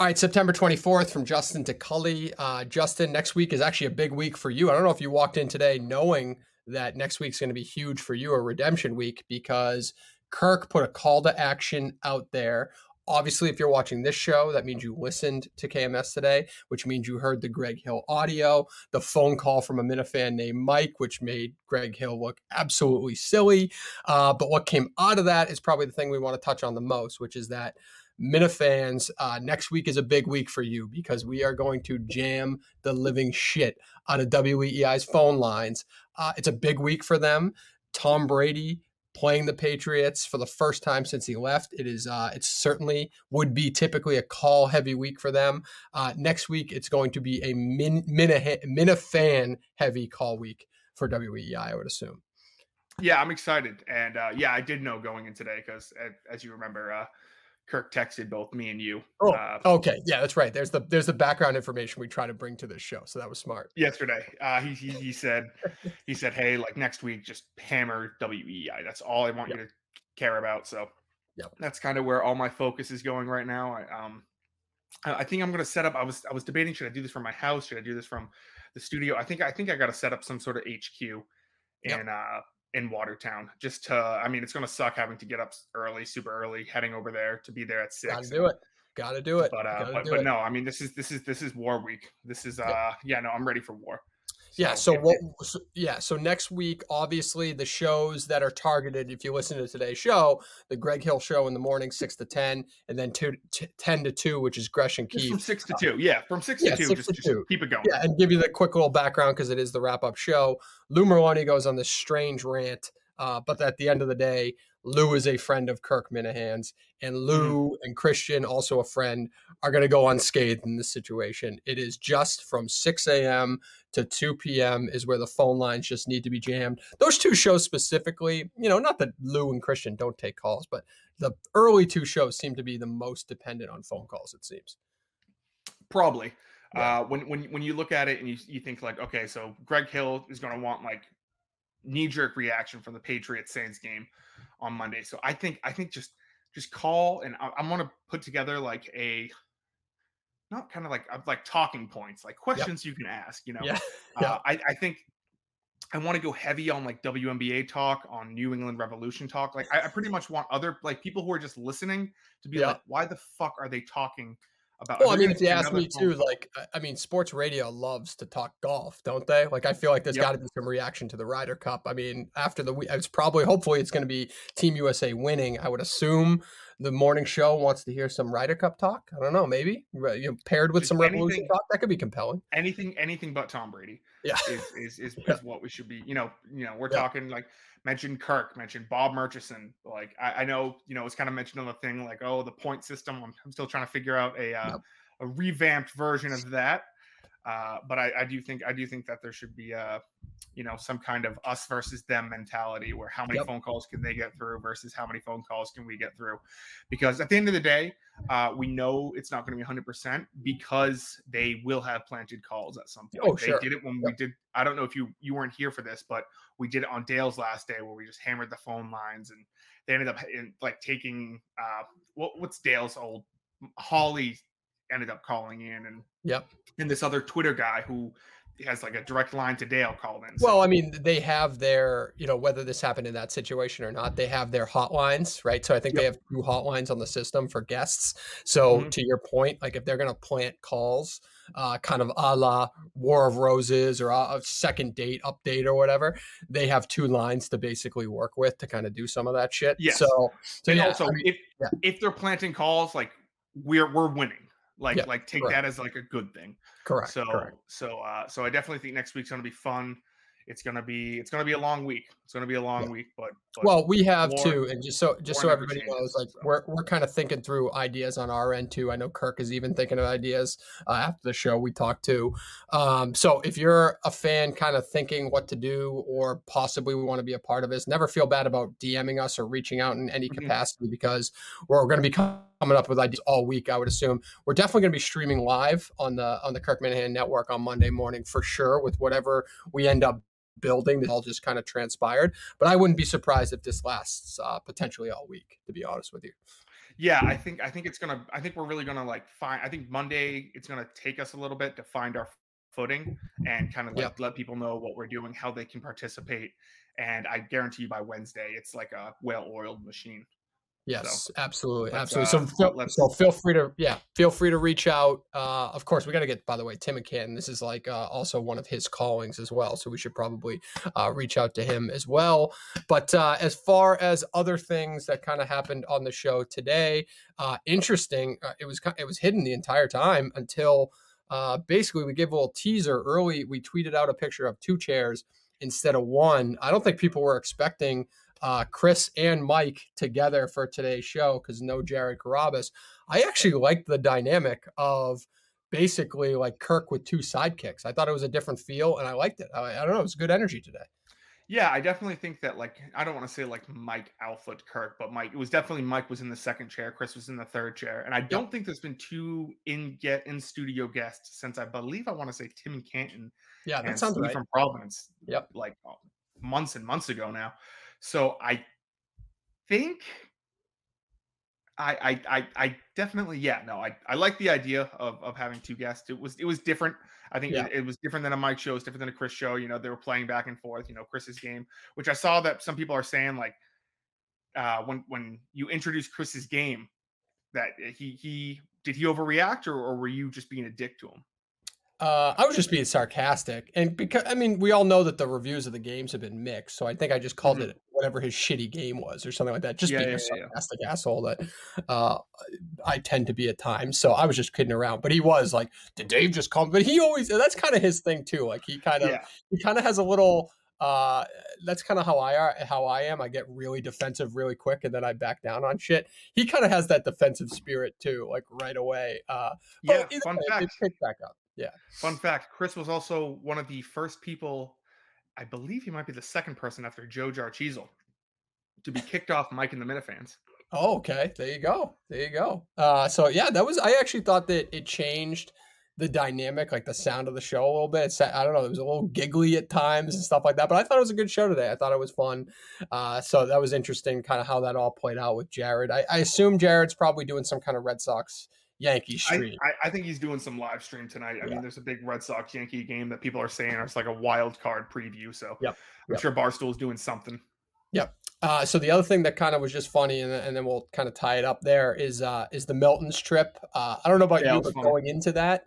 All right, September 24th from Justin to Cully. Uh, Justin, next week is actually a big week for you. I don't know if you walked in today knowing that next week's going to be huge for you, a redemption week, because Kirk put a call to action out there. Obviously, if you're watching this show, that means you listened to KMS today, which means you heard the Greg Hill audio, the phone call from a Minifan named Mike, which made Greg Hill look absolutely silly. Uh, but what came out of that is probably the thing we want to touch on the most, which is that Minifans, uh, next week is a big week for you because we are going to jam the living shit out of WEEI's phone lines. Uh, it's a big week for them. Tom Brady playing the Patriots for the first time since he left. It is uh, it certainly would be typically a call heavy week for them. Uh, next week it's going to be a min, Minifan heavy call week for WEEI, I would assume. Yeah, I'm excited, and uh, yeah, I did know going in today because, as you remember, uh, Kirk texted both me and you. Oh, uh, okay, yeah, that's right. There's the there's the background information we try to bring to this show, so that was smart. Yesterday, uh, he, he, he said he said, hey, like next week, just hammer WEEI. That's all I want yep. you to care about. So, yep. that's kind of where all my focus is going right now. I, um, I think I'm gonna set up. I was I was debating should I do this from my house? Should I do this from the studio? I think I think I got to set up some sort of HQ yep. uh in Watertown. Just to, I mean, it's going to suck having to get up early, super early, heading over there to be there at six. Gotta do it. Gotta do it. But uh, but, but no, I mean, this is this is this is war week. This is uh, yeah no, I'm ready for war. Yeah. So what? So, yeah. So next week, obviously, the shows that are targeted. If you listen to today's show, the Greg Hill show in the morning, six to ten, and then two, t- ten to two, which is Gresham Keith. From six to two. Yeah, from six yeah, to two. Six just, to just two. keep it going. Yeah, and give you the quick little background because it is the wrap up show. Lou Merloni goes on this strange rant uh, but at the end of the day, Lou is a friend of Kirk Minihane's, and mm-hmm. Lou and Christian, also a friend, are going to go unscathed in this situation. It is just from 6 a.m. to 2 p.m. is where the phone lines just need to be jammed. Those two shows specifically, you know, not that Lou and Christian don't take calls, but the early two shows seem to be the most dependent on phone calls. It seems. Probably. Yeah. Uh, when when when you look at it and you, you think like, okay, so Greg Hill is going to want like knee jerk reaction from the Patriots Saints game on Monday. So I think I think just just call and I, am to put together like a not kind of like like talking points, like questions yep. you can ask. You know, yeah. yeah. Uh, I, I think I want to go heavy on like WNBA talk, on New England Revolution talk. Like I, I pretty much want other like people who are just listening to be yeah. like, why the fuck are they talking about. Well, I mean, if you ask me too, like, I mean, sports radio loves to talk golf, don't they? Like, I feel like there's yep. got to be some reaction to the Ryder Cup. I mean, after the, week, it's probably, hopefully, it's going to be Team USA winning. I would assume the morning show wants to hear some Ryder Cup talk. I don't know, maybe you know, paired with Just some anything, Revolution talk, that could be compelling. Anything, anything but Tom Brady. Yeah, is is, is, yeah. is what we should be. You know, you know, we're yeah. talking like mentioned Kirk, mentioned Bob Murchison. Like I, I, know, you know, it's kind of mentioned on the thing like, oh, the point system. I'm, I'm still trying to figure out a. Uh, yep a revamped version of that. Uh, but I, I, do think I do think that there should be a, you know, some kind of us versus them mentality where how many yep. phone calls can they get through versus how many phone calls can we get through, because at the end of the day, uh, we know it's not going to be 100 percent because they will have planted calls at some point. Oh, they sure. did it when yep. we did. I don't know if you you weren't here for this, but we did it on Dale's last day where we just hammered the phone lines and they ended up in, like taking uh, what what's Dale's old Holly ended up calling in and yep and this other twitter guy who has like a direct line to dale called in so. well i mean they have their you know whether this happened in that situation or not they have their hotlines right so i think yep. they have two hotlines on the system for guests so mm-hmm. to your point like if they're going to plant calls uh, kind of a la War of Roses or a, a, second date update or whatever. They have two lines to basically work with to kind of do some of that shit. Yes. So, so yeah, also I mean, if yeah. if they're planting calls, like we're we're winning. Like yeah, like take correct. that as like a good thing. Correct. So correct. so uh so I definitely think next week's gonna be fun. It's gonna be it's gonna be a long week. It's gonna be a long yeah. week, but, but, well, we have more, too, and just so just so everybody knows, like so. we're we're kind of thinking through ideas on our end too. I know Kirk is even thinking of ideas uh, after the show we talked to. Um, so if you're a fan, kind of thinking what to do, or possibly we want to be a part of this, never feel bad about DMing us or reaching out in any mm-hmm. capacity because we're going to be coming up with ideas all week. I would assume we're definitely going to be streaming live on the on the Kirk Minihane Network on Monday morning for sure with whatever we end up building that all just kind of transpired. But I wouldn't be surprised if this lasts uh, potentially all week, to be honest with you. Yeah, I think I think it's gonna. I think we're really gonna like find. I think Monday it's gonna take us a little bit to find our footing and kind of like let people know what we're doing, how they can participate, and I guarantee you by Wednesday it's like a well-oiled machine. Yes, so, absolutely, absolutely. Uh, so, feel, so feel free to yeah, feel free to reach out. Uh, of course, we got to get by the way Tim McCann. This is like uh, also one of his callings as well, so we should probably uh, reach out to him as well. But uh, as far as other things that kind of happened on the show today, uh, interesting. Uh, it was it was hidden the entire time until uh, basically we gave a little teaser early. We tweeted out a picture of two chairs instead of one. I don't think people were expecting uh, Chris and Mike together for today's show because no Jared Carrabis. I actually liked the dynamic of basically like Kirk with two sidekicks. I thought it was a different feel and I liked it. I, I don't know. It was good energy today. Yeah, I definitely think that like I don't want to say like Mike Alfoot Kirk, but Mike it was definitely Mike was in the second chair, Chris was in the third chair, and I don't yep. think there's been two in get in studio guests since I believe I want to say Tim Canton. Yeah, that sounds Steve right. from Providence. Yep, like months and months ago now. So I think I, I I I definitely yeah no I I like the idea of of having two guests. It was it was different. I think yeah. it, it, was different than a Mike show. It's different than a Chris show. You know they were playing back and forth. You know Chris's game, which I saw that some people are saying like uh, when when you introduce Chris's game that he he did he overreact or, or were you just being a dick to him? Uh, I was just being sarcastic, and because I mean, we all know that the reviews of the games have been mixed, so I think I just called mm-hmm. it whatever his shitty game was, or something like that. Just yeah, being yeah, a sarcastic yeah. asshole that uh, I tend to be at times. So I was just kidding around, but he was like, "Did Dave just call?" But he always—that's kind of his thing too. Like he kind of he kind of has a little uh that's kind of how i are how i am i get really defensive really quick and then i back down on shit he kind of has that defensive spirit too like right away uh yeah fun way, fact pick back up yeah fun fact chris was also one of the first people i believe he might be the second person after joe jarchezel to be kicked off mike and the minifans oh okay there you go there you go uh so yeah that was i actually thought that it changed the dynamic, like the sound of the show a little bit. I don't know, it was a little giggly at times and stuff like that. But I thought it was a good show today. I thought it was fun. Uh, so that was interesting, kind of how that all played out with Jared. I, I assume Jared's probably doing some kind of Red Sox Yankee stream. I, I, think he's doing some live stream tonight. I yeah. mean, there's a big Red Sox Yankee game that people are saying it's like a wild card preview. So yep. I'm yep. sure Barstool's doing something. Yep. Uh, so the other thing that kind of was just funny, and, and then we'll kind of tie it up there is uh, is the Milton's trip. Uh, I don't know about yeah, you, but funny. going into that,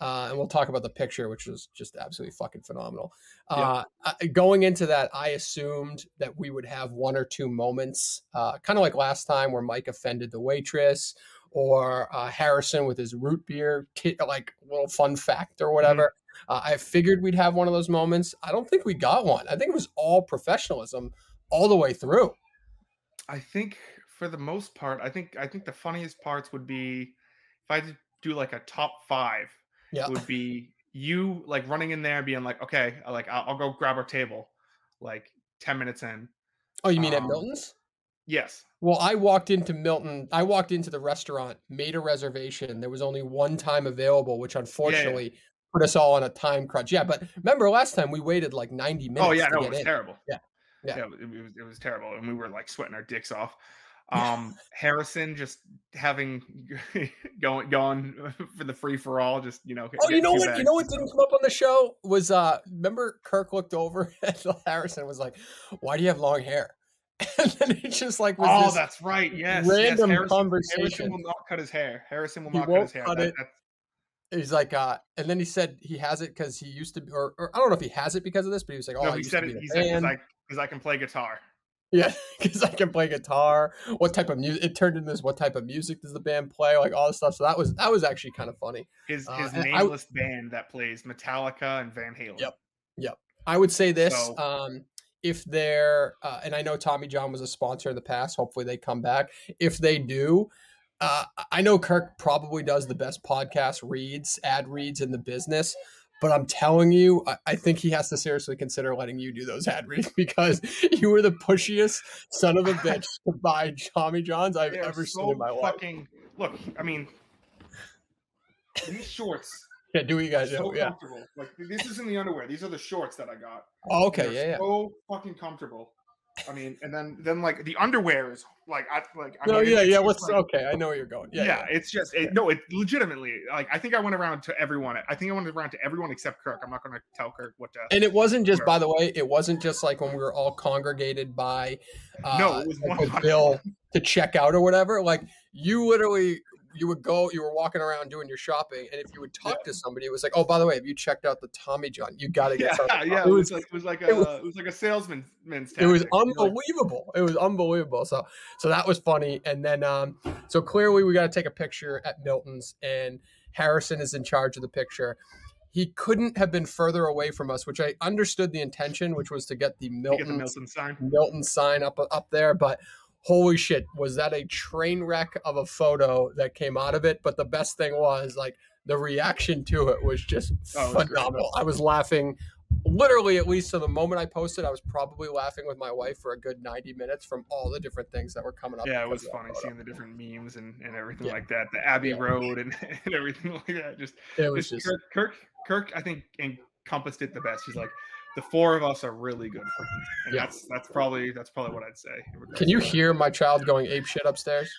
uh, and we'll talk about the picture, which was just absolutely fucking phenomenal. Uh, going into that, I assumed that we would have one or two moments, uh, kind of like last time where Mike offended the waitress or uh, Harrison with his root beer, like little fun fact or mm-hmm. whatever. Mm-hmm. I figured we'd have one of those moments. I don't think we got one. I think it was all professionalism all the way through. I think for the most part, I think I think the funniest parts would be if I do like a top five yeah. would be you like running in there being like, okay, like I'll, I'll, go grab our table, like ten minutes in. Oh, you mean um, at Milton's? Yes. Well, I walked into Milton. I walked into the restaurant, made a reservation. There was only one time available, which unfortunately yeah, yeah. put us all on a time crunch. Yeah, but remember last time we waited like ninety minutes. Oh yeah, no, it was in. terrible. Yeah, yeah, yeah it, was, it was terrible, and we were like sweating our dicks off. Um, Harrison just having going going for the free for all, just you know. Oh, you know what? Bags. You know what didn't come up on the show was uh remember Kirk looked over at Harrison was like, "Why do you have long hair?" And then he just like was oh, that's right. Yes, random yes. Harrison, conversation. Harrison will not cut his hair. Harrison will he not cut his hair. Cut that, it. He's like, uh, and then he said he has it because he used to, or, or I don't know if he has it because of this, but he was like, oh, no, he said it. He said because I, cause I can play guitar. Yeah, because I can play guitar. What type of music? It turned into this. What type of music does the band play? Like all this stuff. So that was that was actually kind of funny. His uh, his nameless I, band that plays Metallica and Van Halen. Yep, yep. I would say this. So, um, if they're uh, and I know Tommy John was a sponsor in the past. Hopefully they come back. If they do, uh, I know Kirk probably does the best podcast reads, ad reads in the business. But I'm telling you, I, I, think he has to seriously consider letting you do those ad reads because you were the pushiest son of a bitch to buy Tommy Johns I've ever so seen in my fucking, life. Look, I mean, these shorts. Yeah, do what you guys so do. Yeah. comfortable. Like this isn't the underwear. These are the shorts that I got. Oh, okay, yeah, yeah. So fucking comfortable. I mean, and then then like the underwear is like I like. I no, mean, yeah, yeah. What's like- okay? I know where you're going. Yeah, Yeah, yeah. it's just it, no. It legitimately like I think I went around to everyone. I think I went around to everyone except Kirk. I'm not going to tell Kirk what to. And it wasn't just, by the way, it wasn't just like when we were all congregated by uh, No, it was like one Bill to check out or whatever. Like you literally, you would go, you were walking around doing your shopping, and if you would talk to somebody, it was like, oh, by the way, have you checked out the Tommy John? You got to get. yeah, something. yeah. It was like it was like a it was- it was like a salesman's man's it was tactic. Unbelievable. It was unbelievable. So so that was funny. And then um so clearly we got to take a picture at Milton's and Harrison is in charge of the picture. He couldn't have been further away from us, which I understood the intention, which was to get the Milton get the Milton sign. Milton sign up up there, but holy shit, was that a train wreck of a photo that came out of it? But the best thing was like the reaction to it was just Oh, it was great. phenomenal. I was laughing literally at least to the moment I posted, I was probably laughing with my wife for a good 90 minutes from all the different things that were coming up. Yeah, it was funny seeing the different memes and, and everything Yeah. like that. The Abbey Yeah. Road and, and everything like that. Just It was just just Kirk, Kirk, Kirk, I think encompassed it the best. He's like, the four of us are really good friends, and Yeah. that's that's probably that's probably what I'd say. Can you to that. hear my child going ape shit upstairs?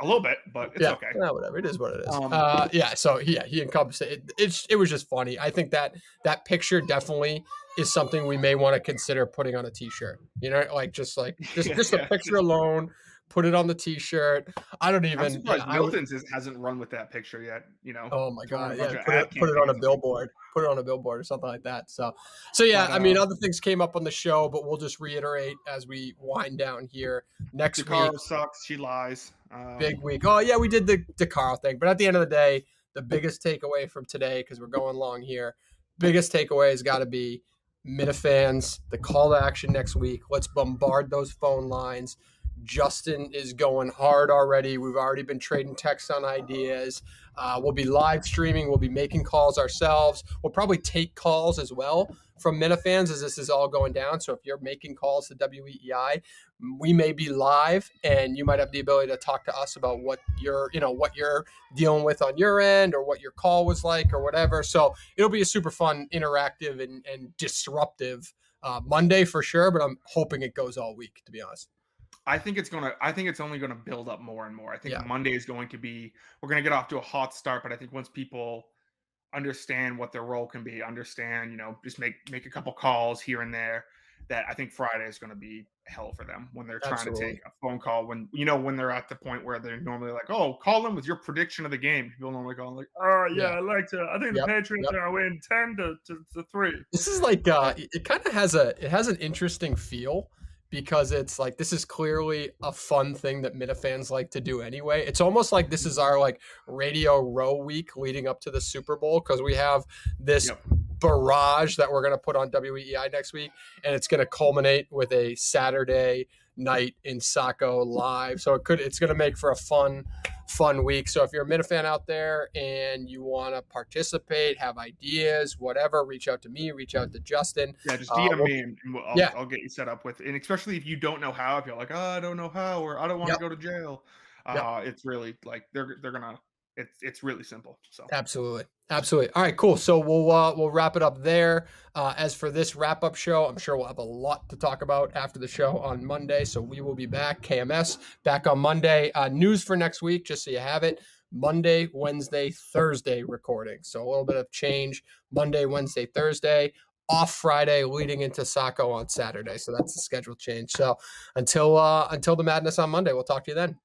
a little bit? But it's yeah, okay. yeah, whatever. It is what it is. Um, uh, yeah. So yeah, he encompassed it. it. It's it was just funny. I think that that picture definitely is something we may want to consider putting on a t-shirt. You know, like just like just just a Yeah. picture alone. Put it on the t-shirt. I don't even. I'm surprised would- Milton's is, hasn't run with that picture yet. You know, Oh my god! Yeah, put it, put it on a billboard. Put it on a billboard or something like that. So, so yeah. But, I mean, uh, other things came up on the show, but we'll just reiterate as we wind down here. Next Dakaro week, sucks. She lies. Um, big week. Oh yeah, we did the Dakar thing, but at the end of the day, the biggest takeaway from today, because we're going long here, biggest takeaway has got to be Minifans. The call to action next week. Let's bombard those phone lines. Justin is going hard already. We've already been trading texts on ideas. Uh, we'll be live streaming. We'll be making calls ourselves. We'll probably take calls as well from Minifans as this is all going down. So if you're making calls to WEEI, we may be live, and you might have the ability to talk to us about what you're, you know, what you're dealing with on your end, or what your call was like, or whatever. So it'll be a super fun, interactive, and, and disruptive uh, Monday for sure. But I'm hoping it goes all week, to be honest. I think it's gonna. I think it's only gonna build up more and more. I think Yeah. Monday is going to be. We're gonna get off to a hot start, but I think once people understand what their role can be, understand, you know, just make make a couple calls here and there. That I think Friday is going to be hell for them when they're trying to take a phone call. When you know when they're at the point where they're normally like, "Oh, call them with your prediction of the game." People normally go like, "Oh yeah, Yeah. I like to. I think Yep, the Patriots yep. are going to win ten to, to, to three. This is like uh it kind of has a it has an interesting feel because it's like this is clearly a fun thing that Minifans like to do anyway. It's almost like this is our like radio row week leading up to the Super Bowl because we have this Yep. Barrage that we're going to put on WEEI next week and it's going to culminate with a Saturday night in Saco live. So it could it's going to make for a fun fun week. So if you're a Minifan out there and you want to participate, have ideas, whatever, reach out to me, reach out to Justin. Yeah, just Uh, DM we'll- me and we'll, I'll, Yeah. I'll get you set up with. And especially if you don't know how, if you're like, oh, I don't know how, or I don't want to Yep. go to jail, Yep. uh, it's really like they're they're gonna. It's it's really simple. So Absolutely. Absolutely. All right, cool. So we'll uh, we'll wrap it up there. Uh, as for this wrap up show, I'm sure we'll have a lot to talk about after the show on Monday. So we will be back. KMS back on Monday. Uh, news for next week, just so you have it. Monday, Wednesday, Thursday recording. So a little bit of change. Monday, Wednesday, Thursday. Off Friday, leading into Saco on Saturday. So that's the schedule change. So until uh, until the madness on Monday, we'll talk to you then.